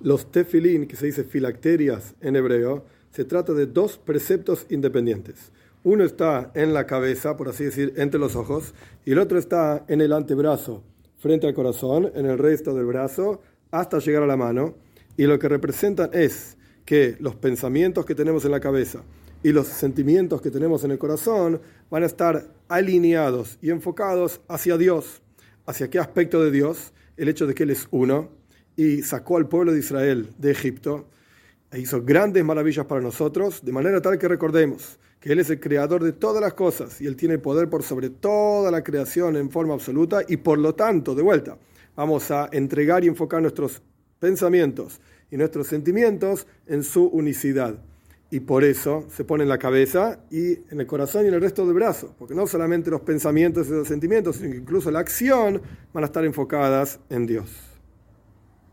Los tefilín, que se dice filacterias en hebreo, se trata de dos preceptos independientes. Uno está en la cabeza, por así decir, entre los ojos, y el otro está en el antebrazo, frente al corazón, en el resto del brazo, hasta llegar a la mano. Y lo que representan es que los pensamientos que tenemos en la cabeza y los sentimientos que tenemos en el corazón van a estar alineados y enfocados hacia Dios. ¿Hacia qué aspecto de Dios? El hecho de que Él es uno y sacó al pueblo de Israel de Egipto e hizo grandes maravillas para nosotros, de manera tal que recordemos que Él es el creador de todas las cosas y Él tiene poder por sobre toda la creación en forma absoluta y por lo tanto, de vuelta, vamos a entregar y enfocar nuestros pensamientos y nuestros sentimientos en su unicidad. Y por eso se pone en la cabeza y en el corazón y en el resto del brazo, porque no solamente los pensamientos y los sentimientos, sino que incluso la acción van a estar enfocadas en Dios.